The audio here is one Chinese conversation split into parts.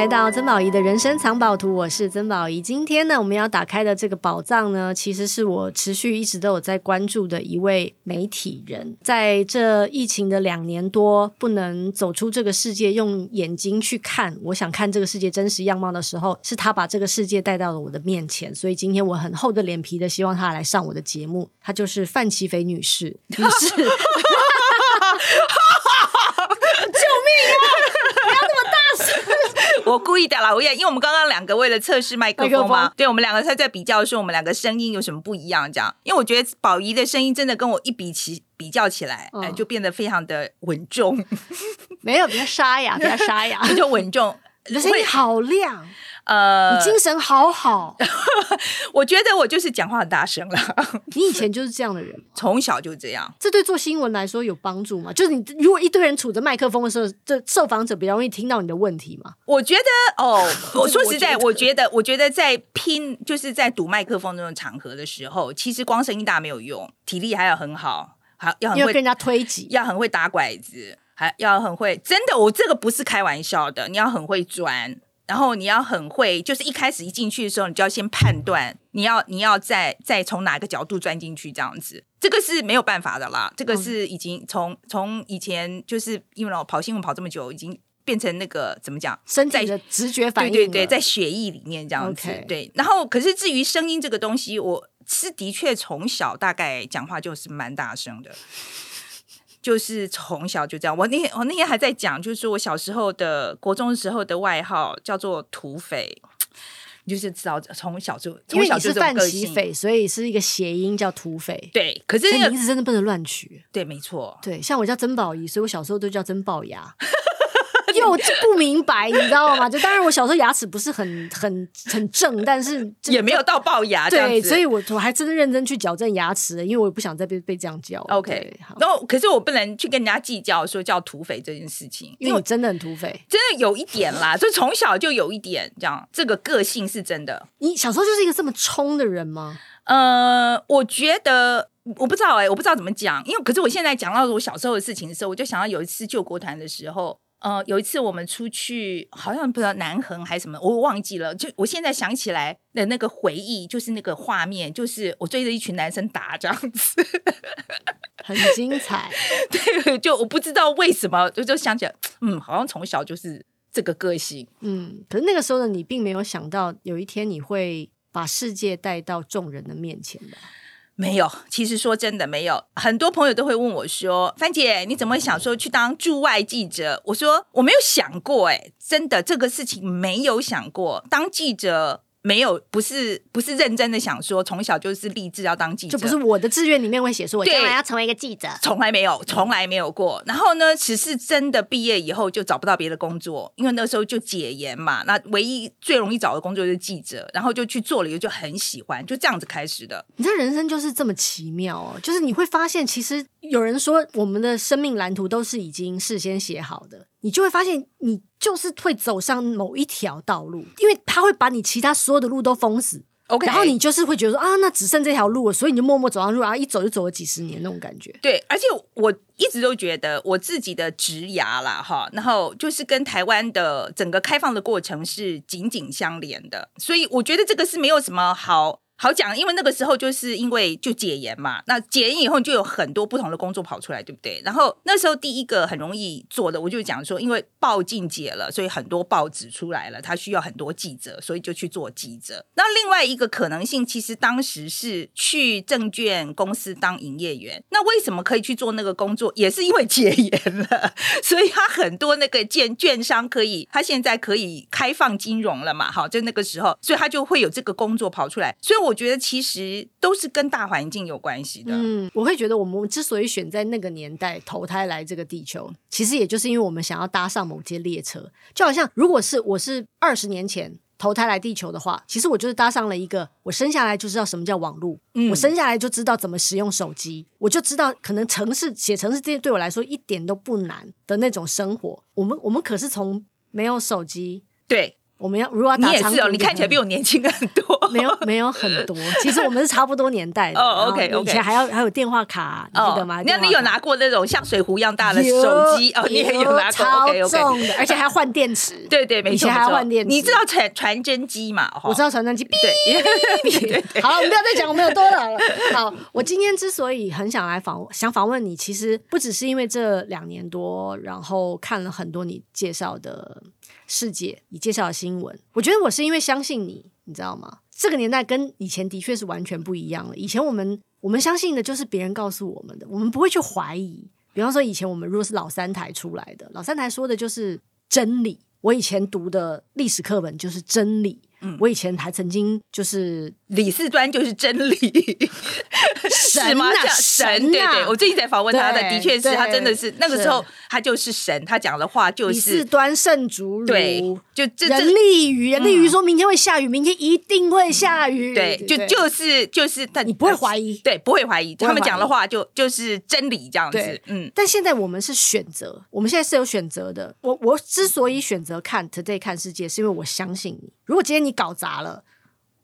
来到曾宝仪的人生藏宝图，我是曾宝仪。今天呢，我们要打开的这个宝藏呢，其实是我持续一直都有在关注的一位媒体人。在这疫情的两年多，不能走出这个世界，用眼睛去看，我想看这个世界真实样貌的时候，是他把这个世界带到了我的面前。所以今天我很厚着脸皮的希望他来上我的节目。他就是范琪斐女士，女士。救命啊！不要那么大声！我故意的啦，我也因为我们刚刚两个为了测试麦克风嘛，对，我们两个在在比较说我们两个声音有什么不一样，这样。因为我觉得宝仪的声音真的跟我一比起比较起来，哎、嗯，就变得非常的稳重。没有，比较沙哑，比较沙哑，就稳重。你的声音好亮。呃，你精神好好，我觉得我就是讲话很大声了。你以前就是这样的人，从小就这样。这对做新闻来说有帮助吗？就是你如果一堆人杵着麦克风的时候，这受访者比较容易听到你的问题吗？我觉得哦，我说实在，我觉得，我觉得在拼，就是在堵麦克风那种场合的时候，其实光声音大没有用，体力还要很好，还要很会跟人家推挤，要很会打拐子，还要很会。真的，我这个不是开玩笑的，你要很会钻。然后你要很会，就是一开始一进去的时候，你就要先判断，你要你要再再从哪个角度钻进去，这样子，这个是没有办法的啦。这个是已经从从以前就是因为我跑新闻跑这么久，已经变成那个怎么讲，身体的直觉反应，对对对，在血液里面这样子。对，然后可是至于声音这个东西，我是的确从小大概讲话就是蛮大声的。就是从小就这样，我那天我那天还在讲，就是我小时候的国中时候的外号叫做土匪，你就是知道从小就因为你是范琪斐，所以是一个谐音叫土匪。对，可是那个名字真的不能乱取。对，没错。对，像我叫曾宝仪，所以我小时候都叫曾宝牙。因为我就不明白，你知道吗？就当然我小时候牙齿不是很很很正，但是也没有到龅牙。对，所以我我还真的认真去矫正牙齿，因为我也不想再被被这样叫。OK，然后可是我不能去跟人家计较说叫土匪这件事情，因为我真的很土匪，真的有一点啦，就从小就有一点这样，这个个性是真的。你小时候就是一个这么冲的人吗？呃，我觉得我不知道哎、欸，我不知道怎么讲，因为可是我现在讲到我小时候的事情的时候，我就想到有一次救国团的时候。呃，有一次我们出去，好像不知道南横还是什么，我忘记了。就我现在想起来的那个回忆，就是那个画面，就是我追着一群男生打这样子，很精彩。对，就我不知道为什么，就就想起来，嗯，好像从小就是这个个性。嗯，可是那个时候的你，并没有想到有一天你会把世界带到众人的面前的。没有，其实说真的没有。很多朋友都会问我说：“范姐，你怎么想说去当驻外记者？”我说：“我没有想过，哎，真的这个事情没有想过当记者。”没有，不是不是认真的想说，从小就是立志要当记者，就不是我的志愿里面会写说，我将来要成为一个记者，从来没有，从来没有过。然后呢，只是真的毕业以后就找不到别的工作，因为那时候就解严嘛，那唯一最容易找的工作就是记者，然后就去做了以后就很喜欢，就这样子开始的。你这人生就是这么奇妙哦，就是你会发现，其实有人说我们的生命蓝图都是已经事先写好的。你就会发现，你就是会走上某一条道路，因为他会把你其他所有的路都封死。OK，然后你就是会觉得说啊，那只剩这条路了，所以你就默默走上路，然后一走就走了几十年那种感觉。对，而且我一直都觉得我自己的职涯啦，哈，然后就是跟台湾的整个开放的过程是紧紧相连的，所以我觉得这个是没有什么好。好讲，因为那个时候就是因为就解严嘛，那解严以后就有很多不同的工作跑出来，对不对？然后那时候第一个很容易做的，我就讲说，因为报禁解了，所以很多报纸出来了，他需要很多记者，所以就去做记者。那另外一个可能性，其实当时是去证券公司当营业员。那为什么可以去做那个工作？也是因为解严了，所以他很多那个券券商可以，他现在可以开放金融了嘛？好，就那个时候，所以他就会有这个工作跑出来。所以我。我觉得其实都是跟大环境有关系的。嗯，我会觉得我们之所以选在那个年代投胎来这个地球，其实也就是因为我们想要搭上某些列车。就好像如果是我是二十年前投胎来地球的话，其实我就是搭上了一个我生下来就知道什么叫网络，嗯，我生下来就知道怎么使用手机，我就知道可能城市写城市这些对我来说一点都不难的那种生活。我们我们可是从没有手机，对。我们要如果要打你也是哦，你看起来比我年轻很多，没有没有很多。其实我们是差不多年代的。哦，OK OK。以前还要还有电话卡，你记得吗？那你有拿过那种像水壶一样大的手机哦？你也有拿过，超重的，而且还要换电池。对对，没错，以前还要换电池。你知道传传真机嘛？我知道传真机。对，好了，我们不要再讲我们有多老了。好，我今天之所以很想来访想访问你，其实不只是因为这两年多，然后看了很多你介绍的世界，你介绍的新闻。我觉得我是因为相信你，你知道吗？这个年代跟以前的确是完全不一样了。以前我们我们相信的就是别人告诉我们的，我们不会去怀疑。比方说，以前我们如果是老三台出来的，老三台说的就是真理。我以前读的历史课本就是真理。嗯，我以前还曾经就是李四端就是真理，是吗？神，对对，我最近在访问他的，的确是他真的是那个时候他就是神，他讲的话就是李四端圣主，对，就人力鱼，人力鱼说明天会下雨，明天一定会下雨，对，就就是就是他，你不会怀疑，对，不会怀疑，他们讲的话就就是真理这样子，嗯。但现在我们是选择，我们现在是有选择的。我我之所以选择看 Today 看世界，是因为我相信你。如果今天你搞砸了，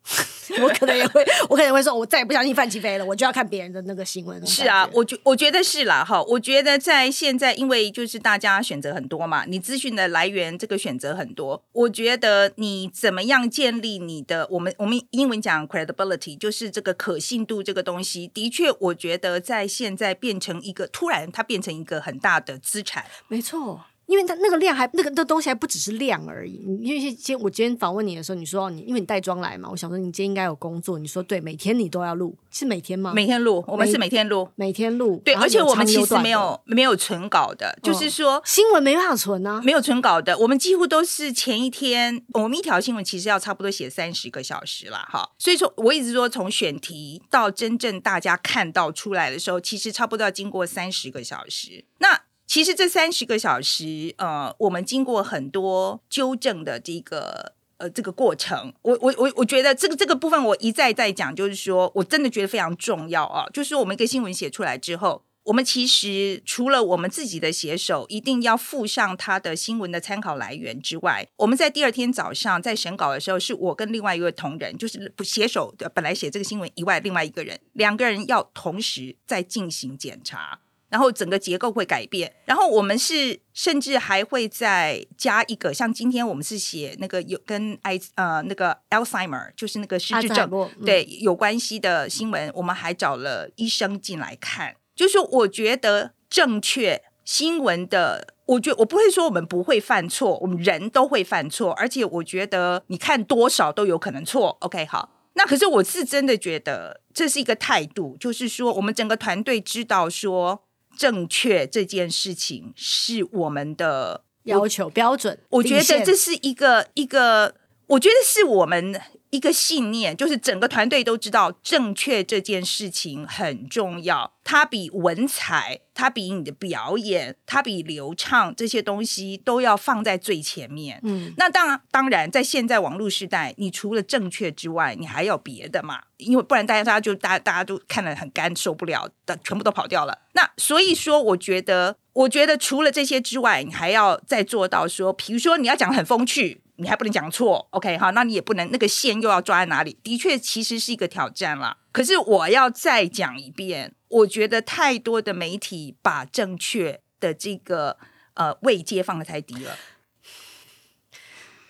我可能也会，我可能会说，我再也不相信范琪飞了，我就要看别人的那个新闻。是啊，我觉我觉得是啦，哈，我觉得在现在，因为就是大家选择很多嘛，你资讯的来源这个选择很多，我觉得你怎么样建立你的，我们我们英文讲 credibility，就是这个可信度这个东西，的确，我觉得在现在变成一个突然它变成一个很大的资产，没错。因为它那个量还那个那东西还不只是量而已。因为今天我今天访问你的时候，你说你因为你带妆来嘛，我想说你今天应该有工作。你说对，每天你都要录，是每天吗？每天录，我们是每天录，每天录。对，而且我们其实没有没有存稿的，就是说新闻没办法存啊，没有存稿的。我们几乎都是前一天，我们一条新闻其实要差不多写三十个小时了哈。所以说，我一直说从选题到真正大家看到出来的时候，其实差不多要经过三十个小时。那其实这三十个小时，呃，我们经过很多纠正的这个呃这个过程，我我我我觉得这个这个部分我一再再讲，就是说我真的觉得非常重要啊。就是我们一个新闻写出来之后，我们其实除了我们自己的写手一定要附上他的新闻的参考来源之外，我们在第二天早上在审稿的时候，是我跟另外一位同仁，就是不写手的本来写这个新闻以外另外一个人，两个人要同时在进行检查。然后整个结构会改变，然后我们是甚至还会再加一个，像今天我们是写那个有跟艾呃那个 Alzheimer 就是那个失智症、嗯、对有关系的新闻，我们还找了医生进来看。就是我觉得正确新闻的，我觉得我不会说我们不会犯错，我们人都会犯错，而且我觉得你看多少都有可能错。OK，好，那可是我是真的觉得这是一个态度，就是说我们整个团队知道说。正确这件事情是我们的要求标准，我觉得这是一个一个，我觉得是我们。一个信念，就是整个团队都知道正确这件事情很重要。它比文采，它比你的表演，它比流畅这些东西都要放在最前面。嗯，那当然，当然，在现在网络时代，你除了正确之外，你还有别的嘛？因为不然大家大家就大家大家都看得很干，受不了的，全部都跑掉了。那所以说，我觉得，我觉得除了这些之外，你还要再做到说，比如说你要讲很风趣。你还不能讲错，OK 好，那你也不能那个线又要抓在哪里？的确，其实是一个挑战啦。可是我要再讲一遍，我觉得太多的媒体把正确的这个呃位阶放的太低了，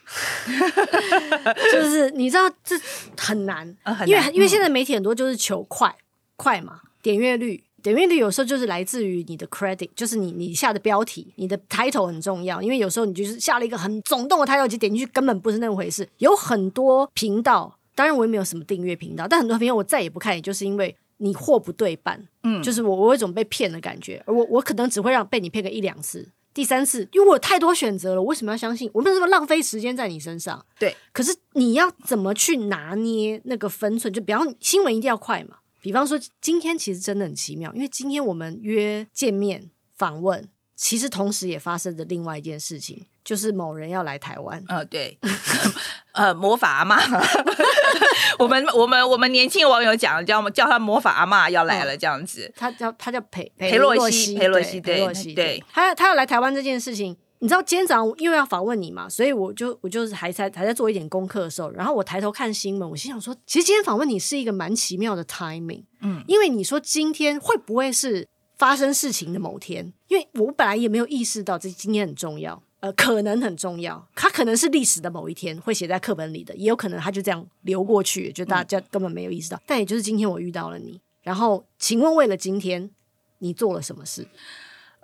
就是你知道这很难，呃、很难因为因为现在媒体很多就是求快、嗯、快嘛，点阅率。点阅率有时候就是来自于你的 credit，就是你你下的标题，你的 title 很重要。因为有时候你就是下了一个很耸动的 title，就点进去根本不是那么回事。有很多频道，当然我也没有什么订阅频道，但很多频道我再也不看，也就是因为你货不对半，嗯，就是我我有一种被骗的感觉，而我我可能只会让被你骗个一两次，第三次，因为我有太多选择了，我为什么要相信？我为什么浪费时间在你身上？对，可是你要怎么去拿捏那个分寸？就比方新闻一定要快嘛。比方说，今天其实真的很奇妙，因为今天我们约见面访问，其实同时也发生着另外一件事情，就是某人要来台湾。呃，对，呃，魔法阿嬷，我们我们我们年轻网友讲叫叫他魔法阿嬷要来了，这样子。他叫他叫裴裴洛西，裴洛西，裴洛西，对，他他要来台湾这件事情，你知道今天早上因为要访问你嘛，所以我就我就是还在还在做一点功课的时候，然后我抬头看新闻，我心想说，其实今天访问你是一个蛮奇妙的 timing，嗯，因为你说今天会不会是发生事情的某天？因为我本来也没有意识到这今天很重要，呃，可能很重要，它可能是历史的某一天会写在课本里的，也有可能它就这样流过去，就大家根本没有意识到。嗯、但也就是今天我遇到了你，然后请问为了今天你做了什么事？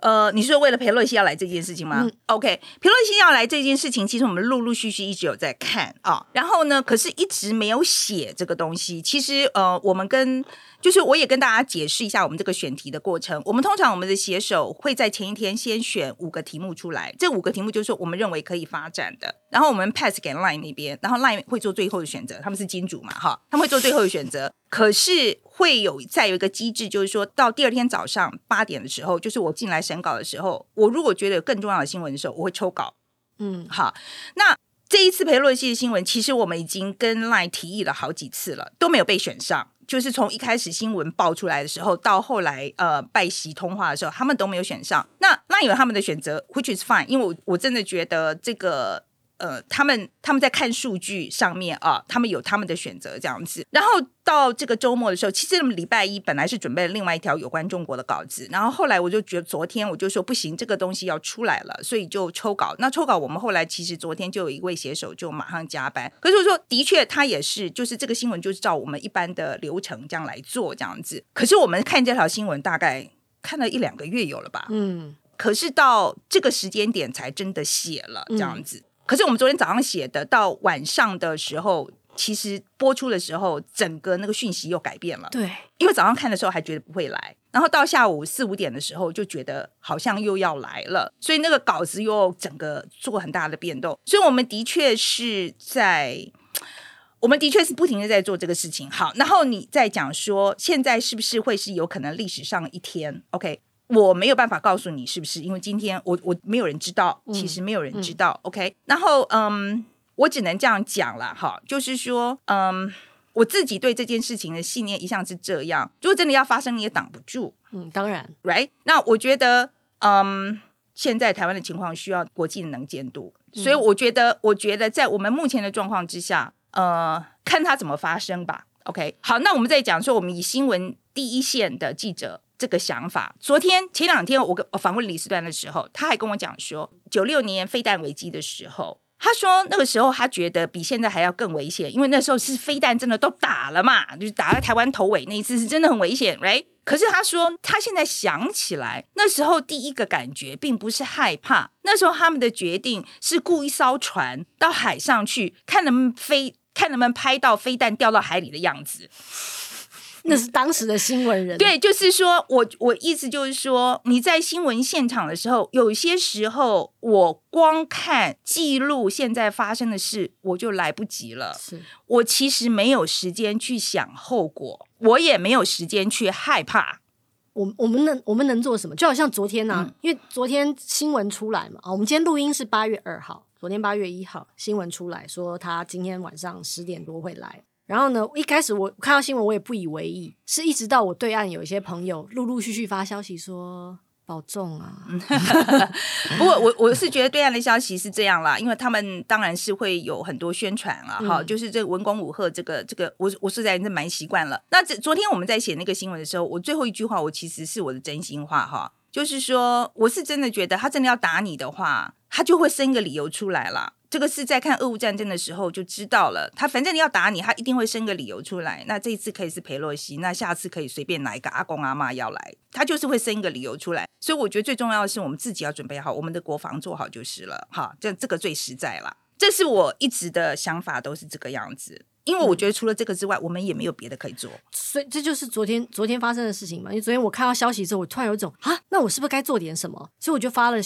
呃，你是为了裴洛西要来这件事情吗？嗯，OK，裴洛西要来这件事情，其实我们陆陆续续一直有在看啊，然后呢，可是一直没有写这个东西。其实呃，我们跟就是我也跟大家解释一下我们这个选题的过程。我们通常我们的写手会在前一天先选五个题目出来，这五个题目就是我们认为可以发展的，然后我们 pass 给 Line 那边，然后 Line 会做最后的选择，他们是金主嘛，哈，他们会做最后的选择。可是会有再有一个机制，就是说到第二天早上八点的时候，就是我进来审稿的时候，我如果觉得有更重要的新闻的时候，我会抽稿。嗯，好，那这一次裴洛西的新闻，其实我们已经跟 Line 提议了好几次了，都没有被选上。就是从一开始新闻爆出来的时候，到后来呃拜席通话的时候，他们都没有选上。那那有他们的选择，which is fine，因为我我真的觉得这个。呃，他们他们在看数据上面啊，他们有他们的选择这样子。然后到这个周末的时候，其实我们礼拜一本来是准备了另外一条有关中国的稿子，然后后来我就觉得昨天我就说不行，这个东西要出来了，所以就抽稿。那抽稿我们后来其实昨天就有一位写手就马上加班。可是我说的确，他也是就是这个新闻就是照我们一般的流程这样来做这样子。可是我们看这条新闻大概看了一两个月有了吧？嗯。可是到这个时间点才真的写了这样子。嗯可是我们昨天早上写的，到晚上的时候，其实播出的时候，整个那个讯息又改变了。对，因为早上看的时候还觉得不会来，然后到下午四五点的时候就觉得好像又要来了，所以那个稿子又整个做很大的变动。所以我们的确是在，我们的确是不停的在做这个事情。好，然后你再讲说，现在是不是会是有可能历史上一天？OK。我没有办法告诉你是不是，因为今天我我没有人知道，其实没有人知道。嗯、OK，然后嗯，我只能这样讲了哈，就是说嗯，我自己对这件事情的信念一向是这样，如果真的要发生，你也挡不住。嗯，当然，right？那我觉得嗯，现在台湾的情况需要国际的能见度，所以我觉得，我觉得在我们目前的状况之下，呃，看它怎么发生吧。OK，好，那我们再讲说，我们以新闻第一线的记者。这个想法，昨天前两天我跟我访问李四端的时候，他还跟我讲说，九六年飞弹危机的时候，他说那个时候他觉得比现在还要更危险，因为那时候是飞弹真的都打了嘛，就是打在台湾头尾那一次是真的很危险来可是他说他现在想起来，那时候第一个感觉并不是害怕，那时候他们的决定是雇一艘船到海上去，看能不能飞，看能不能拍到飞弹掉到海里的样子。那是当时的新闻人，对，就是说我我意思就是说，你在新闻现场的时候，有些时候我光看记录现在发生的事，我就来不及了。是我其实没有时间去想后果，我也没有时间去害怕。我我们能我们能做什么？就好像昨天呢、啊，嗯、因为昨天新闻出来嘛，啊，我们今天录音是八月二号，昨天八月一号新闻出来说他今天晚上十点多会来。然后呢，一开始我看到新闻，我也不以为意，是一直到我对岸有一些朋友陆陆续续发消息说保重啊。不过我我是觉得对岸的消息是这样啦，因为他们当然是会有很多宣传啊，哈、嗯，就是这个文攻武赫，这个这个我我实在是蛮习惯了。那这昨天我们在写那个新闻的时候，我最后一句话我其实是我的真心话哈，就是说我是真的觉得他真的要打你的话，他就会生一个理由出来了。这个是在看俄乌战争的时候就知道了，他反正你要打你，他一定会生个理由出来。那这一次可以是裴洛西，那下次可以随便哪一个阿公阿妈要来，他就是会生一个理由出来。所以我觉得最重要的是我们自己要准备好，我们的国防做好就是了。哈，这这个最实在了。这是我一直的想法，都是这个样子。因为我觉得除了这个之外，我们也没有别的可以做。所以这就是昨天昨天发生的事情嘛。因为昨天我看到消息之后，我突然有一种啊，那我是不是该做点什么？所以我就发了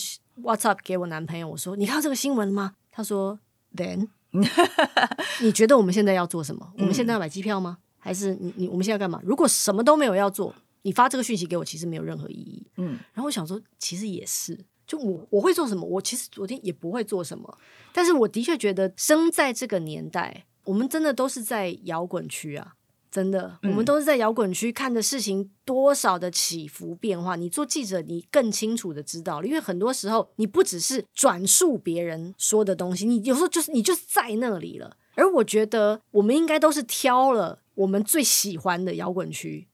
WhatsApp 给我男朋友，我说：“你看到这个新闻了吗？”他说。Then，你觉得我们现在要做什么？我们现在要买机票吗？还是你你我们现在干嘛？如果什么都没有要做，你发这个讯息给我，其实没有任何意义。嗯，然后我想说，其实也是，就我我会做什么？我其实昨天也不会做什么，但是我的确觉得生在这个年代，我们真的都是在摇滚区啊。真的，我们都是在摇滚区看的事情多少的起伏变化。你做记者，你更清楚的知道了，因为很多时候你不只是转述别人说的东西，你有时候就是你就是在那里了。而我觉得，我们应该都是挑了我们最喜欢的摇滚区。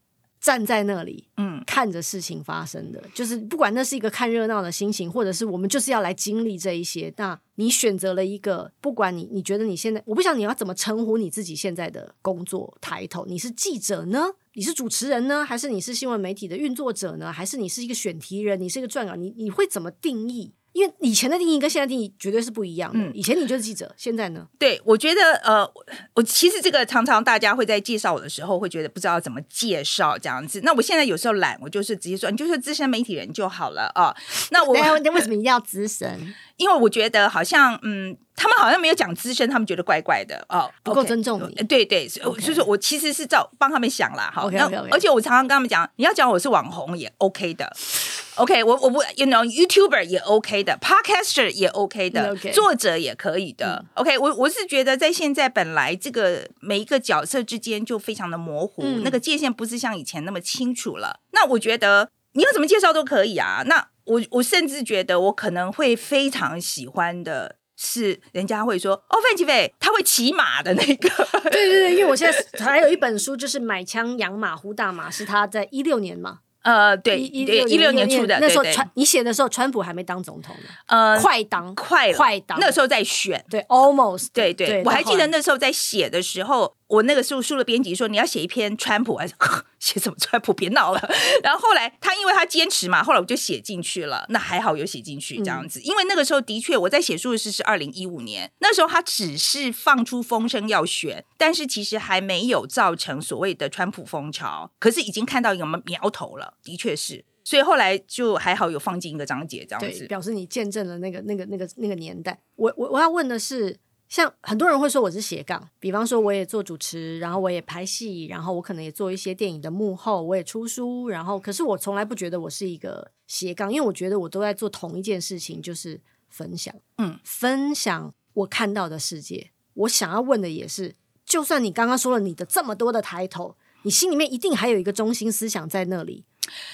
站在那里，嗯，看着事情发生的，就是不管那是一个看热闹的心情，或者是我们就是要来经历这一些。那你选择了一个，不管你你觉得你现在，我不想你要怎么称呼你自己现在的工作抬头，你是记者呢？你是主持人呢？还是你是新闻媒体的运作者呢？还是你是一个选题人？你是一个撰稿？你你会怎么定义？因为以前的定义跟现在定义绝对是不一样的。嗯，以前你就是记者，现在呢？对，我觉得呃，我其实这个常常大家会在介绍我的时候会觉得不知道怎么介绍这样子。那我现在有时候懒，我就是直接说你就是资深媒体人就好了啊。那我 那为什么一定要资深？因为我觉得好像嗯。他们好像没有讲资深，他们觉得怪怪的哦，不够尊重你。对对，所以 Okay. 我其实是照帮他们想了，哈。Okay, okay, okay. 而且我常常跟他们讲，你要讲我是网红也 OK 的，OK，我我不，you know，YouTuber 也 OK 的，Podcaster 也 OK 的，Okay. 作者也可以的，OK 我。我我是觉得在现在本来这个每一个角色之间就非常的模糊，嗯、那个界限不是像以前那么清楚了。那我觉得你要怎么介绍都可以啊。那我我甚至觉得我可能会非常喜欢的。是人家会说哦，范琪斐他会骑马的那个，对对对，因为我现在还有一本书，就是买枪养马呼大马，是他在一六年嘛。呃，对，一一六年出的，那时候川，你写的时候，川普还没当总统呢，呃，快当，快快当，那时候在选，对，almost，对对，我还记得那时候在写的时候，我那个时候书的编辑说你要写一篇川普，还是 写什么川普？别闹了。然后后来他因为他坚持嘛，后来我就写进去了，那还好有写进去这样子，因为那个时候的确我在写书的是是二零一五年，那时候他只是放出风声要选，但是其实还没有造成所谓的川普风潮，可是已经看到一个苗头了。的确是，所以后来就还好有放进一个章节这样子，表示你见证了那个那个那个那个年代。我我我要问的是，像很多人会说我是斜杠，比方说我也做主持，然后我也拍戏，然后我可能也做一些电影的幕后，我也出书，然后可是我从来不觉得我是一个斜杠，因为我觉得我都在做同一件事情，就是分享，嗯，分享我看到的世界。我想要问的也是，就算你刚刚说了你的这么多的抬头，你心里面一定还有一个中心思想在那里。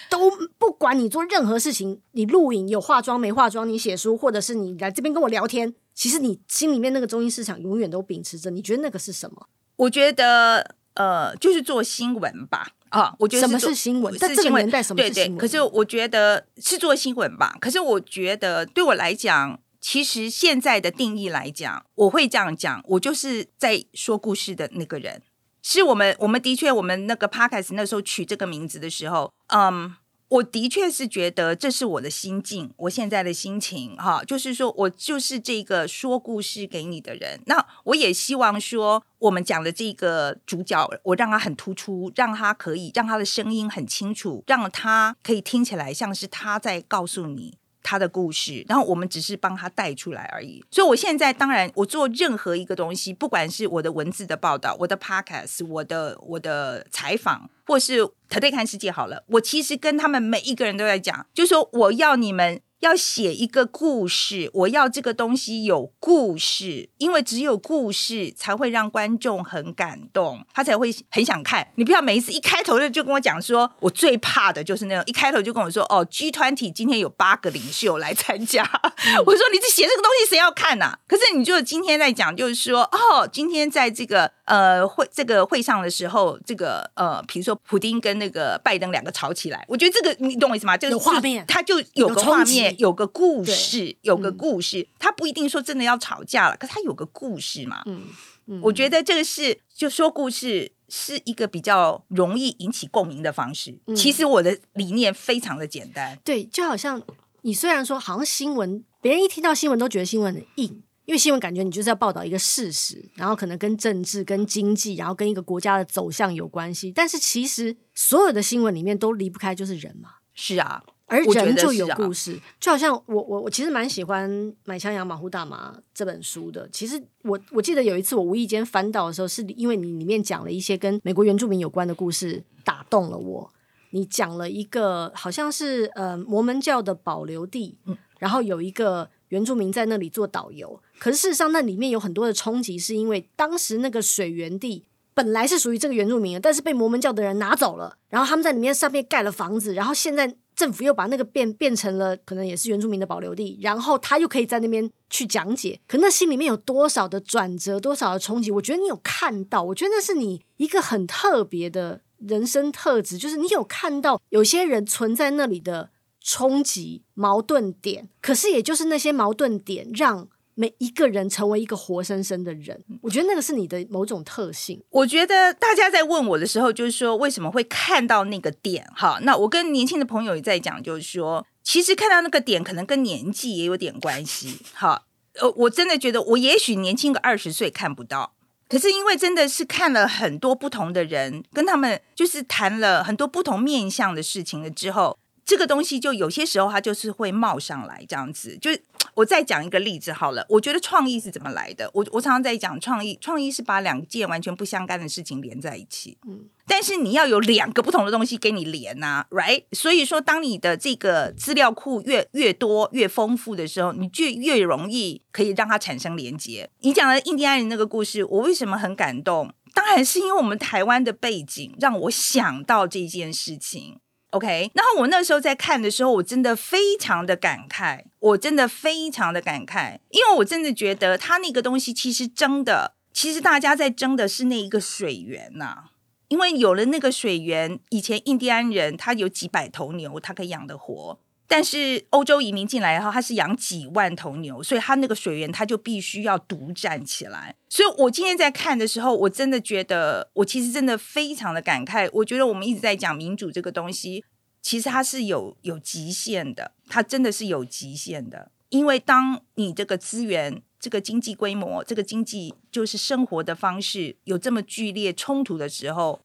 都不管你做任何事情，你录影有化妆没化妆，你写书，或者是你来这边跟我聊天，其实你心里面那个中心思想永远都秉持着。你觉得那个是什么？我觉得呃，就是做新闻吧。啊，我觉得什么是新闻？在这个年代，什么是新闻？对对。可是我觉得是做新闻吧。可是我觉得对我来讲，其实现在的定义来讲，我会这样讲，我就是在说故事的那个人。是我们，我们的确，我们那个 podcast 那时候取这个名字的时候，嗯，我的确是觉得这是我的心境，我现在的心情，哈，就是说我就是这个说故事给你的人。那我也希望说，我们讲的这个主角，我让他很突出，让他可以让他的声音很清楚，让他可以听起来像是他在告诉你。他的故事，然后我们只是帮他带出来而已。所以，我现在当然，我做任何一个东西，不管是我的文字的报道、我的 podcast、我的我的采访，或是 Today 看世界好了，我其实跟他们每一个人都在讲，就是说我要你们。要写一个故事，我要这个东西有故事，因为只有故事才会让观众很感动，他才会很想看。你不要每一次一开头就就跟我讲说，我最怕的就是那种一开头就跟我说，哦，G 团体今天有八个领袖来参加，嗯、我说你这写这个东西谁要看呐、啊？可是你就今天在讲，就是说，哦，今天在这个呃会这个会上的时候，这个呃，比如说普丁跟那个拜登两个吵起来，我觉得这个你懂我意思吗？这个画面，他就有个画面。有个故事，有个故事，他、嗯、不一定说真的要吵架了，可是他有个故事嘛。嗯嗯，我觉得这个是就说故事是一个比较容易引起共鸣的方式。嗯、其实我的理念非常的简单，对，就好像你虽然说好像新闻，别人一听到新闻都觉得新闻很硬，因为新闻感觉你就是要报道一个事实，然后可能跟政治、跟经济，然后跟一个国家的走向有关系。但是其实所有的新闻里面都离不开就是人嘛。是啊。而人就有故事，啊、就好像我我我其实蛮喜欢《买枪养马虎大麻》这本书的。其实我我记得有一次我无意间翻到的时候，是因为你里面讲了一些跟美国原住民有关的故事，打动了我。你讲了一个好像是呃摩门教的保留地，嗯、然后有一个原住民在那里做导游，可是事实上那里面有很多的冲击，是因为当时那个水源地。本来是属于这个原住民的，但是被摩门教的人拿走了，然后他们在里面上面盖了房子，然后现在政府又把那个变变成了可能也是原住民的保留地，然后他又可以在那边去讲解。可那心里面有多少的转折，多少的冲击？我觉得你有看到，我觉得那是你一个很特别的人生特质，就是你有看到有些人存在那里的冲击矛盾点，可是也就是那些矛盾点让。每一个人成为一个活生生的人，我觉得那个是你的某种特性。我觉得大家在问我的时候，就是说为什么会看到那个点？哈，那我跟年轻的朋友也在讲，就是说，其实看到那个点，可能跟年纪也有点关系。哈，呃，我真的觉得，我也许年轻个二十岁看不到，可是因为真的是看了很多不同的人，跟他们就是谈了很多不同面向的事情了之后。这个东西就有些时候它就是会冒上来，这样子。就 我再讲一个例子好了，我觉得创意是怎么来的？我我常常在讲创意，创意是把两件完全不相干的事情连在一起。嗯，但是你要有两个不同的东西给你连呐，right？所以说，当你的这个资料库越越多越丰富的时候，你就越容易可以让它产生连接。你讲的印第安人那个故事，我为什么很感动？当然是因为我们台湾的背景让我想到这件事情。OK，然后我那时候在看的时候，我真的非常的感慨，我真的非常的感慨，因为我真的觉得他那个东西其实争的，其实大家在争的是那一个水源呐、啊，因为有了那个水源，以前印第安人他有几百头牛，他可以养得活。但是欧洲移民进来以后，他是养几万头牛，所以他那个水源他就必须要独占起来。所以我今天在看的时候，我真的觉得，我其实真的非常的感慨。我觉得我们一直在讲民主这个东西，其实它是有有极限的，它真的是有极限的。因为当你这个资源、这个经济规模、这个经济就是生活的方式有这么剧烈冲突的时候，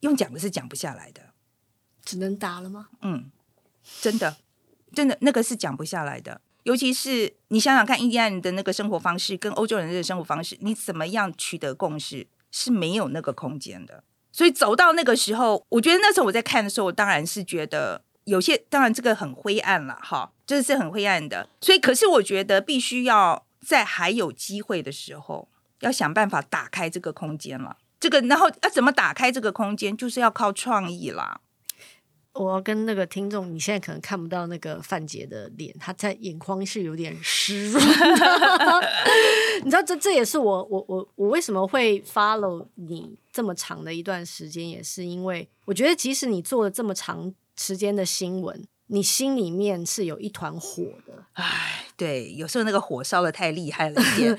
用讲的是讲不下来的，只能打了吗？嗯，真的。真的，那个是讲不下来的。尤其是你想想看，印第安人的那个生活方式跟欧洲人的生活方式，你怎么样取得共识是没有那个空间的。所以走到那个时候，我觉得那时候我在看的时候，我当然是觉得有些，当然这个很灰暗了，哈，这是很灰暗的。所以，可是我觉得必须要在还有机会的时候，要想办法打开这个空间了。这个，然后要怎么打开这个空间，就是要靠创意啦。我要跟那个听众，你现在可能看不到那个范姐的脸，她在眼眶是有点湿润。你知道，这这也是我我我我为什么会 follow 你这么长的一段时间，也是因为我觉得，即使你做了这么长时间的新闻。你心里面是有一团火的，哎，对，有时候那个火烧得太厉害了一点，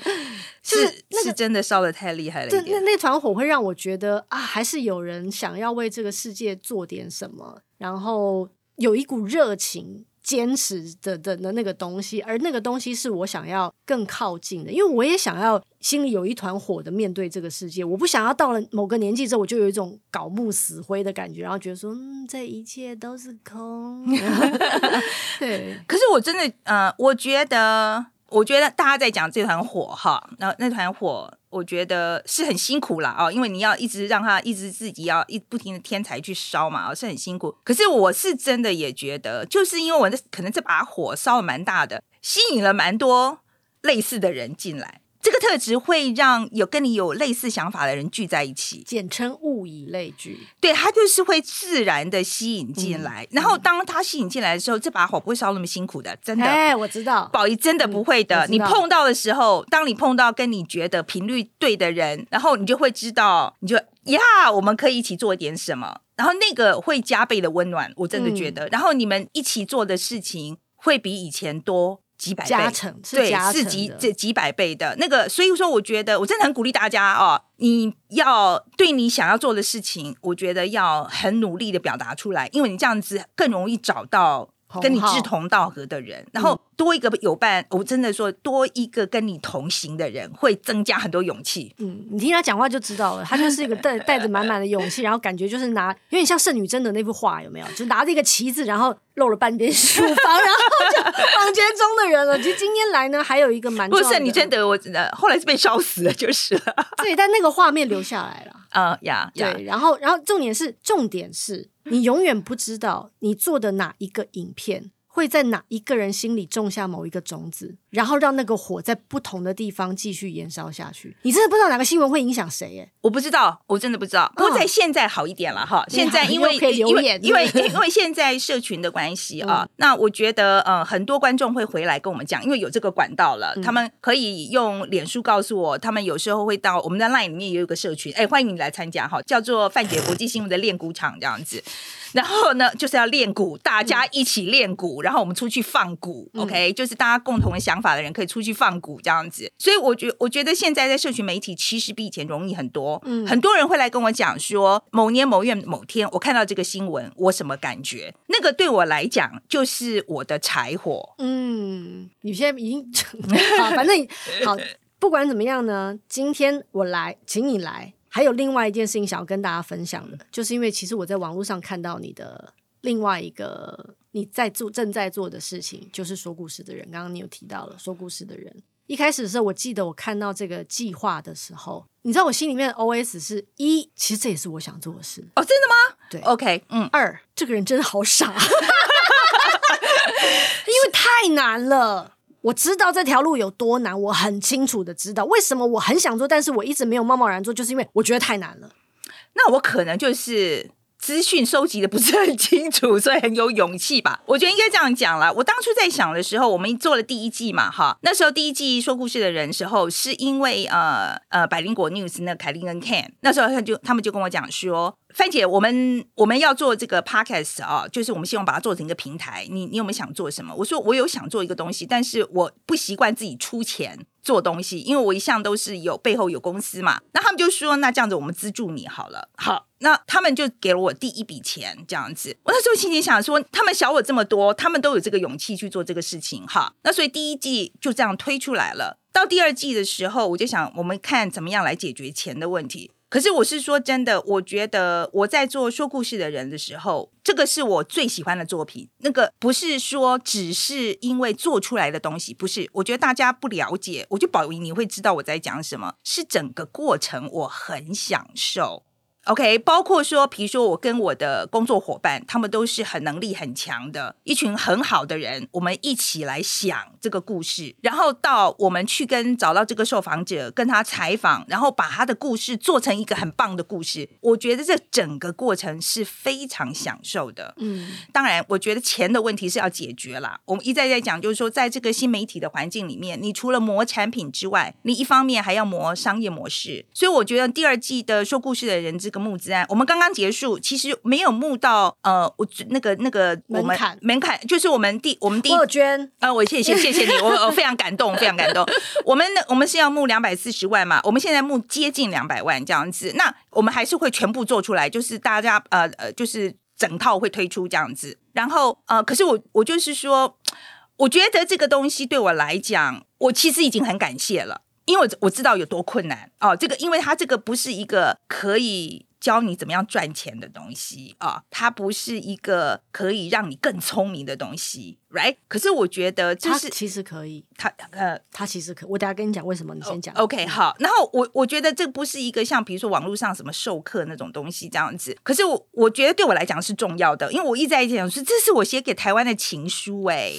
是、那个、是真的烧的太厉害了一点。那那团火会让我觉得啊，还是有人想要为这个世界做点什么，然后有一股热情。坚持的的的那个东西，而那个东西是我想要更靠近的，因为我也想要心里有一团火的面对这个世界。我不想要到了某个年纪之后，我就有一种槁木死灰的感觉，然后觉得说，嗯，这一切都是空。对，可是我真的，呃，我觉得，我觉得大家在讲这团火哈，那那团火。我觉得是很辛苦啦，哦，因为你要一直让他一直自己要一不停的添柴去烧嘛，而，是很辛苦。可是我是真的也觉得，就是因为我的可能这把火烧的蛮大的，吸引了蛮多类似的人进来。这个特质会让有跟你有类似想法的人聚在一起，简称物以类聚。对，它就是会自然的吸引进来。嗯、然后当他吸引进来的时候，这把火不会烧那么辛苦的，真的。哎，我知道，宝仪真的不会的。嗯、你碰到的时候，当你碰到跟你觉得频率对的人，然后你就会知道，你就呀，我们可以一起做一点什么。然后那个会加倍的温暖，我真的觉得。嗯、然后你们一起做的事情会比以前多。几百倍，加成对，是几这几百倍的那个，所以说我觉得我真的很鼓励大家哦，你要对你想要做的事情，我觉得要很努力的表达出来，因为你这样子更容易找到跟你志同道合的人，然后。多一个有伴，我真的说，多一个跟你同行的人，会增加很多勇气。嗯，你听他讲话就知道了，他就是一个带 带着满满的勇气，然后感觉就是拿有点像圣女贞的那幅画，有没有？就拿着一个旗子，然后露了半边书房，然后就房间中的人了。其实今天来呢，还有一个蛮不是你真的，我后来是被烧死了，就是了。对，但那个画面留下来了。啊呀，对，然后然后重点是，重点是你永远不知道你做的哪一个影片。会在哪一个人心里种下某一个种子，然后让那个火在不同的地方继续燃烧下去。你真的不知道哪个新闻会影响谁耶？我不知道，我真的不知道。不过在现在好一点了哈，现在因为因为因为因为现在社群的关系啊，那我觉得呃很多观众会回来跟我们讲，因为有这个管道了，他们可以用脸书告诉我，他们有时候会到我们的 LINE 里面也有个社群，哎，欢迎你来参加哈，叫做范姐国际新闻的练鼓场这样子。然后呢，就是要练鼓，大家一起练鼓，嗯、然后我们出去放鼓、嗯、，OK，就是大家共同的想法的人可以出去放股这样子。所以我觉我觉得现在在社群媒体其实比以前容易很多。嗯，很多人会来跟我讲说，某年某月某天我看到这个新闻，我什么感觉？那个对我来讲就是我的柴火。嗯，你现在已经好，反正好，不管怎么样呢，今天我来，请你来。还有另外一件事情想要跟大家分享的，就是因为其实我在网络上看到你的另外一个你在做正在做的事情，就是说故事的人。刚刚你有提到了说故事的人。一开始的时候，我记得我看到这个计划的时候，你知道我心里面的 OS 是一，其实这也是我想做的事。哦，真的吗？对，OK，嗯。二，这个人真的好傻，因为太难了。我知道这条路有多难，我很清楚的知道为什么我很想做，但是我一直没有贸贸然做，就是因为我觉得太难了。那我可能就是资讯收集的不是很清楚，所以很有勇气吧。我觉得应该这样讲了。我当初在想的时候，我们做了第一季嘛，哈，那时候第一季说故事的人时候，是因为呃呃百灵果 News 那凯琳跟 Ken，那时候他就他们就跟我讲说。范姐，我们我们要做这个 podcast 啊，就是我们希望把它做成一个平台。你你有没有想做什么？我说我有想做一个东西，但是我不习惯自己出钱做东西，因为我一向都是有背后有公司嘛。那他们就说，那这样子我们资助你好了。好，那他们就给了我第一笔钱，这样子。我那时候心里想说，他们小我这么多，他们都有这个勇气去做这个事情哈。那所以第一季就这样推出来了。到第二季的时候，我就想，我们看怎么样来解决钱的问题。可是我是说真的，我觉得我在做说故事的人的时候，这个是我最喜欢的作品。那个不是说只是因为做出来的东西，不是。我觉得大家不了解，我就保留你会知道我在讲什么。是整个过程我很享受。OK，包括说，比如说我跟我的工作伙伴，他们都是很能力很强的一群很好的人，我们一起来想这个故事，然后到我们去跟找到这个受访者，跟他采访，然后把他的故事做成一个很棒的故事。我觉得这整个过程是非常享受的。嗯，当然，我觉得钱的问题是要解决啦。我们一再在讲，就是说，在这个新媒体的环境里面，你除了磨产品之外，你一方面还要磨商业模式。所以，我觉得第二季的说故事的人这个募资案，我们刚刚结束，其实没有募到呃，我那个那个我们门槛门槛，就是我们第我们第一我捐啊、呃，我谢谢谢谢你，我我非常感动，非常感动。我们我们是要募两百四十万嘛，我们现在募接近两百万这样子，那我们还是会全部做出来，就是大家呃呃，就是整套会推出这样子。然后呃，可是我我就是说，我觉得这个东西对我来讲，我其实已经很感谢了，因为我我知道有多困难哦。这个，因为它这个不是一个可以。教你怎么样赚钱的东西啊，它不是一个可以让你更聪明的东西，right？可是我觉得这是其实可以，它呃，它其实可，我等下跟你讲为什么，你先讲。OK，好。然后我我觉得这不是一个像比如说网络上什么授课那种东西这样子，可是我我觉得对我来讲是重要的，因为我一直在讲说这是我写给台湾的情书哎，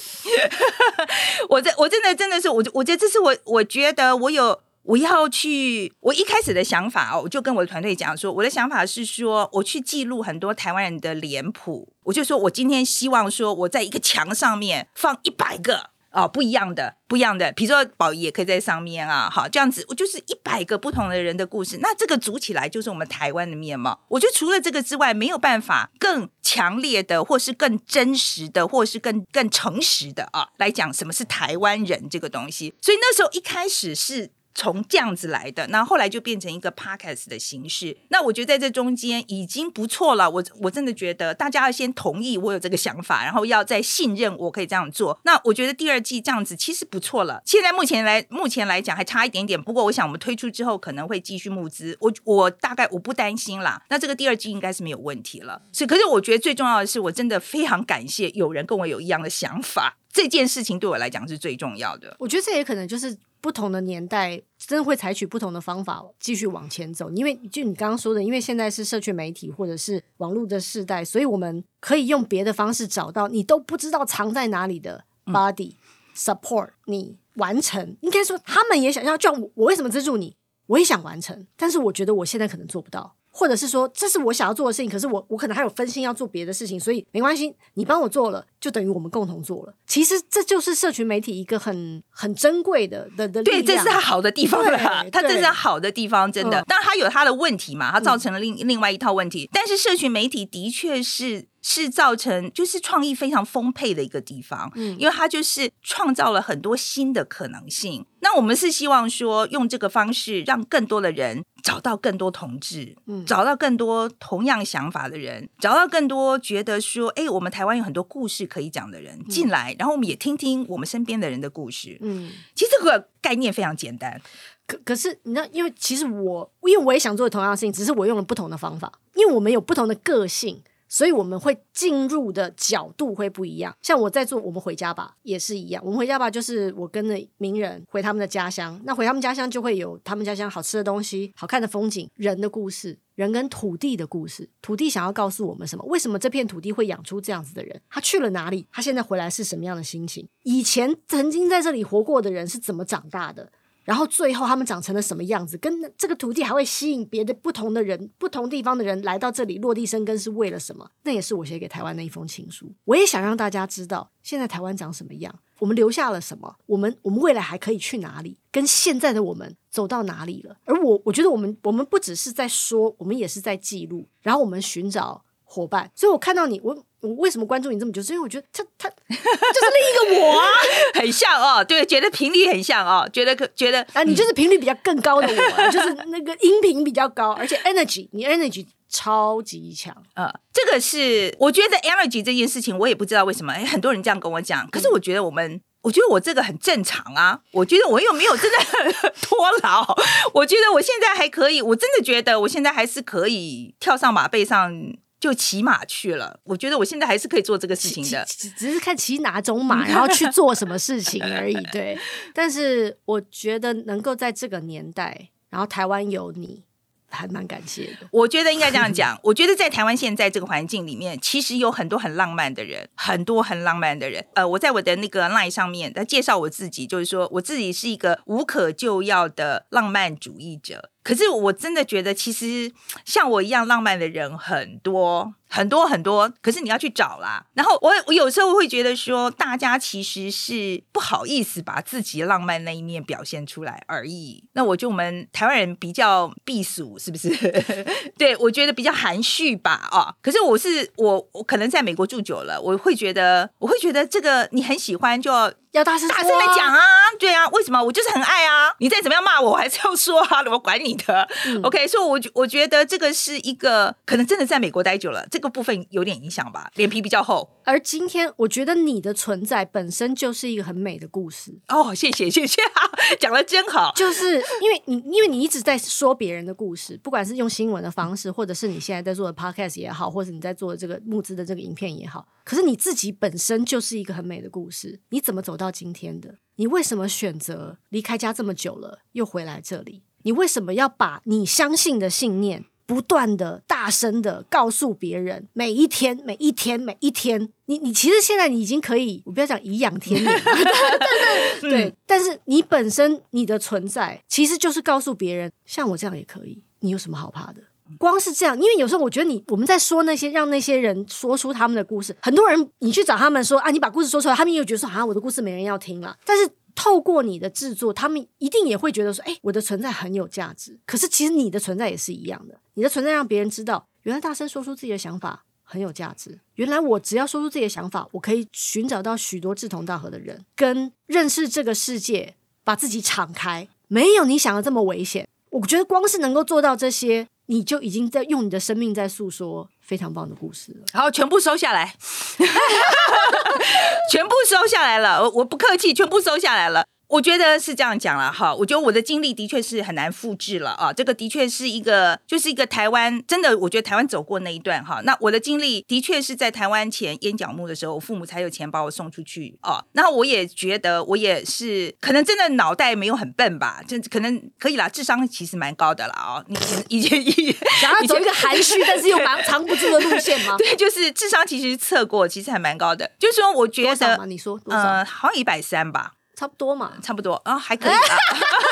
我这我真的真的是我我觉得这是我我觉得我有。我要去，我一开始的想法哦，我就跟我的团队讲说，我的想法是说，我去记录很多台湾人的脸谱。我就说我今天希望说，我在一个墙上面放一百个哦，不一样的，不一样的，比如说宝仪也可以在上面啊，好，这样子，我就是一百个不同的人的故事，那这个组起来就是我们台湾的面貌。我觉得除了这个之外，没有办法更强烈的，或是更真实的，或是更更诚实的啊，来讲什么是台湾人这个东西。所以那时候一开始是。从这样子来的，那后来就变成一个 podcast 的形式。那我觉得在这中间已经不错了。我我真的觉得大家要先同意我有这个想法，然后要再信任我可以这样做。那我觉得第二季这样子其实不错了。现在目前来目前来讲还差一点点，不过我想我们推出之后可能会继续募资。我我大概我不担心啦。那这个第二季应该是没有问题了。所以，可是我觉得最重要的是，我真的非常感谢有人跟我有一样的想法。这件事情对我来讲是最重要的。我觉得这也可能就是。不同的年代真的会采取不同的方法继续往前走，因为就你刚刚说的，因为现在是社群媒体或者是网络的时代，所以我们可以用别的方式找到你都不知道藏在哪里的 body、嗯、support 你完成，应该说他们也想要，就像我，我为什么资助你？我也想完成，但是我觉得我现在可能做不到。或者是说，这是我想要做的事情，可是我我可能还有分心要做别的事情，所以没关系，你帮我做了，就等于我们共同做了。其实这就是社群媒体一个很很珍贵的的的。对，这是它好的地方了，它这是它好的地方，真的。当然，它有它的问题嘛，它造成了另、嗯、另外一套问题。但是，社群媒体的确是。是造成就是创意非常丰沛的一个地方，嗯，因为它就是创造了很多新的可能性。那我们是希望说，用这个方式让更多的人找到更多同志，嗯，找到更多同样想法的人，找到更多觉得说，哎，我们台湾有很多故事可以讲的人进来，然后我们也听听我们身边的人的故事，嗯，其实这个概念非常简单，可可是你知道，因为其实我因为我也想做同样的事情，只是我用了不同的方法，因为我们有不同的个性。所以我们会进入的角度会不一样，像我在做《我们回家吧》也是一样，《我们回家吧》就是我跟着名人回他们的家乡，那回他们家乡就会有他们家乡好吃的东西、好看的风景、人的故事、人跟土地的故事。土地想要告诉我们什么？为什么这片土地会养出这样子的人？他去了哪里？他现在回来是什么样的心情？以前曾经在这里活过的人是怎么长大的？然后最后他们长成了什么样子？跟这个土地还会吸引别的不同的人、不同地方的人来到这里落地生根是为了什么？那也是我写给台湾的一封情书。我也想让大家知道，现在台湾长什么样，我们留下了什么，我们我们未来还可以去哪里，跟现在的我们走到哪里了。而我我觉得我们我们不只是在说，我们也是在记录，然后我们寻找伙伴。所以我看到你，我。我为什么关注你这么久？是因为我觉得他他 就是另一个我啊，很像哦，对，觉得频率很像哦，觉得可觉得啊，你就是频率比较更高的我，啊，就是那个音频比较高，而且 energy 你 energy 超级强啊，呃，这个是我觉得 energy 这件事情，我也不知道为什么，哎，很多人这样跟我讲，可是我觉得我们，我觉得我这个很正常啊，我觉得我又没有真的很拖劳，我觉得我现在还可以，我真的觉得我现在还是可以跳上马背上。就骑马去了，我觉得我现在还是可以做这个事情的，只是看骑哪种马，然后去做什么事情而已。对，但是我觉得能够在这个年代，然后台湾有你。还蛮感谢的，我觉得应该这样讲。我觉得在台湾现在这个环境里面，其实有很多很浪漫的人，很多很浪漫的人。呃，我在我的那个 line 上面在介绍我自己，就是说我自己是一个无可救药的浪漫主义者。可是我真的觉得，其实像我一样浪漫的人很多。很多很多，可是你要去找啦。然后我我有时候会觉得说，大家其实是不好意思把自己浪漫那一面表现出来而已。那我觉得我们台湾人比较避俗，是不是？对，我觉得比较含蓄吧。哦，可是我是我，我可能在美国住久了，我会觉得，我会觉得这个你很喜欢就要。要大声大声来讲啊！对啊，为什么我就是很爱啊？你再怎么样骂我，我还是要说啊！我管你的。嗯、OK，所以，我我觉得这个是一个可能真的在美国待久了，这个部分有点影响吧，脸皮比较厚。而今天，我觉得你的存在本身就是一个很美的故事。哦，谢谢谢谢，讲的真好。就是因为你，因为你一直在说别人的故事，不管是用新闻的方式，或者是你现在在做的 podcast 也好，或者你在做的这个募资的这个影片也好。可是你自己本身就是一个很美的故事，你怎么走到今天的？你为什么选择离开家这么久了又回来这里？你为什么要把你相信的信念不断的大声的告诉别人？每一天，每一天，每一天，你你其实现在你已经可以，我不要讲颐养天年，对但是你本身你的存在其实就是告诉别人，像我这样也可以，你有什么好怕的？光是这样，因为有时候我觉得你我们在说那些让那些人说出他们的故事，很多人你去找他们说啊，你把故事说出来，他们又觉得说啊，我的故事没人要听了。但是透过你的制作，他们一定也会觉得说，哎，我的存在很有价值。可是其实你的存在也是一样的，你的存在让别人知道，原来大声说出自己的想法很有价值。原来我只要说出自己的想法，我可以寻找到许多志同道合的人，跟认识这个世界，把自己敞开，没有你想的这么危险。我觉得光是能够做到这些。你就已经在用你的生命在诉说非常棒的故事了。好，全部收下来，全部收下来了。我我不客气，全部收下来了。我觉得是这样讲了哈，我觉得我的经历的确是很难复制了啊，这个的确是一个，就是一个台湾真的，我觉得台湾走过那一段哈。那我的经历的确是在台湾前烟角木的时候，我父母才有钱把我送出去啊。然后我也觉得我也是，可能真的脑袋没有很笨吧，就可能可以啦，智商其实蛮高的啦啊。你以前以前想要走一个含蓄但是又蛮藏不住的路线吗？对，就是智商其实测过，其实还蛮高的。就是说，我觉得你说多少？呃，好像一百三吧。差不多嘛，差不多啊，还可以啊。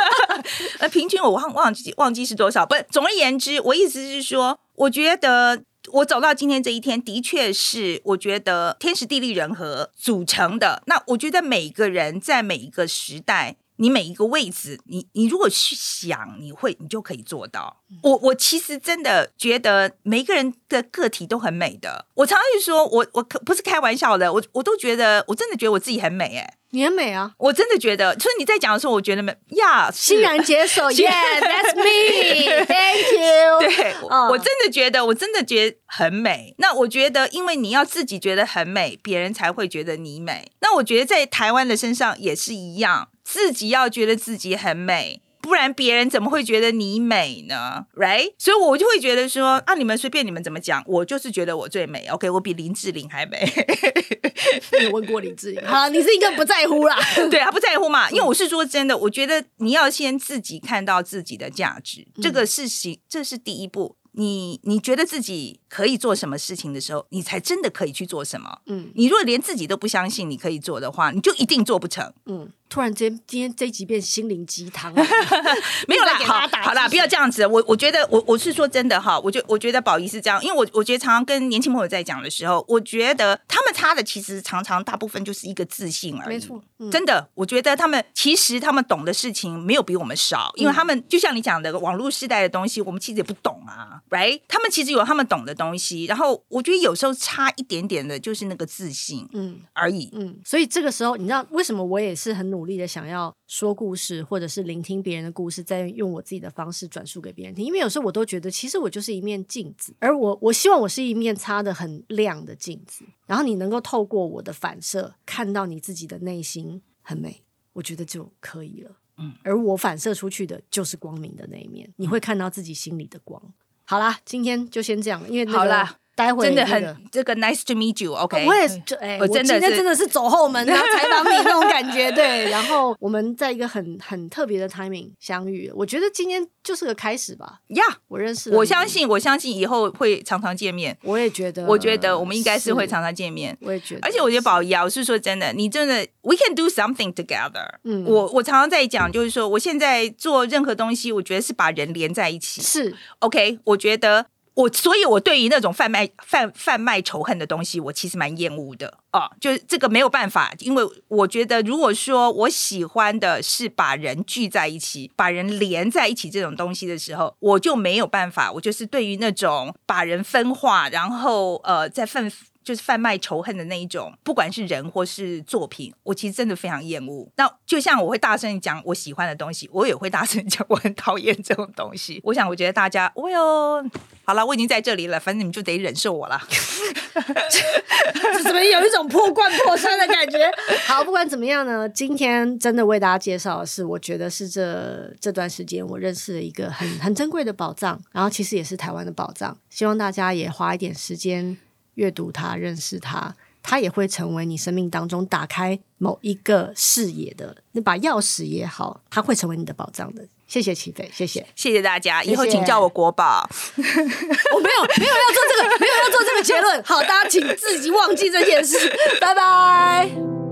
呃，平均我忘忘记忘记是多少，不，总而言之，我意思是说，我觉得我走到今天这一天，的确是我觉得天时地利人和组成的。那我觉得每个人在每一个时代。你每一个位置，你你如果去想，你会你就可以做到。我我其实真的觉得每一个人的个体都很美的。我常常就说，我我可不是开玩笑的，我我都觉得，我真的觉得我自己很美哎。你很美啊，我真的觉得，所以你在讲的时候，我觉得美呀，欣然接受，Yeah，that's me，Thank you。对，我真的觉得，我真的觉得很美。那我觉得，因为你要自己觉得很美，别人才会觉得你美。那我觉得在台湾的身上也是一样。自己要觉得自己很美，不然别人怎么会觉得你美呢？Right？所以我就会觉得说啊，你们随便你们怎么讲，我就是觉得我最美。OK，我比林志玲还美。你有问过林志玲？好，你是一个不在乎啦。对啊，不在乎嘛。因为我是说真的，我觉得你要先自己看到自己的价值，这个事情，这是第一步。你你觉得自己可以做什么事情的时候，你才真的可以去做什么。嗯，你如果连自己都不相信你可以做的话，你就一定做不成。嗯。突然间，今天这一集变心灵鸡汤，没有啦，好，好啦，不要这样子。我我觉得，我我是说真的哈，我觉我觉得宝仪是这样，因为我我觉得常常跟年轻朋友在讲的时候，我觉得他们差的其实常常大部分就是一个自信而已。没错，嗯、真的，我觉得他们其实他们懂的事情没有比我们少，因为他们就像你讲的网络时代的东西，我们其实也不懂啊，right？他们其实有他们懂的东西，然后我觉得有时候差一点点的就是那个自信，嗯而已，嗯。所以这个时候，你知道为什么我也是很努力的想。要说故事，或者是聆听别人的故事，再用我自己的方式转述给别人听。因为有时候我都觉得，其实我就是一面镜子，而我我希望我是一面擦的很亮的镜子，然后你能够透过我的反射看到你自己的内心很美，我觉得就可以了。嗯，而我反射出去的就是光明的那一面，你会看到自己心里的光。好啦，今天就先这样，因为那个。好啦待会、真的很这个 nice to meet you，OK？、Okay? 我也是，哎、欸，我真的是真的是走后门然后采访你那种感觉，对。然后我们在一个很很特别的 timing 相遇，我觉得今天就是个开始吧。呀，Yeah, 我认识，我相信，我相信以后会常常见面。我也觉得，我觉得我们应该是会常常见面。我也觉得，而且我觉得宝仪啊，我是说真的，你真的，we can do something together。嗯，我我常常在讲，就是说，我现在做任何东西，我觉得是把人连在一起。是 OK，我觉得。我所以，我对于那种贩卖贩贩卖仇恨的东西，我其实蛮厌恶的哦。就是这个没有办法，因为我觉得，如果说我喜欢的是把人聚在一起、把人连在一起这种东西的时候，我就没有办法。我就是对于那种把人分化，然后呃，在贩。就是贩卖仇恨的那一种，不管是人或是作品，我其实真的非常厌恶。那就像我会大声讲我喜欢的东西，我也会大声 讲我很讨厌这种东西。我想，我觉得大家，哦哟，好了，我已经在这里了，反正你们就得忍受我了。怎么有一种破罐破摔的感觉？好，不管怎么样呢，今天真的为大家介绍的是，我觉得是这这段时间我认识了一个很很珍贵的宝藏，然后其实也是台湾的宝藏。希望大家也花一点时间。阅读它，认识它，它也会成为你生命当中打开某一个视野的那把钥匙也好，它会成为你的宝藏的。谢谢齐飞，谢谢，谢谢大家，以后请叫我国宝。我没有没有要做这个，没有要做这个结论。好，大家请自己忘记这件事。拜拜。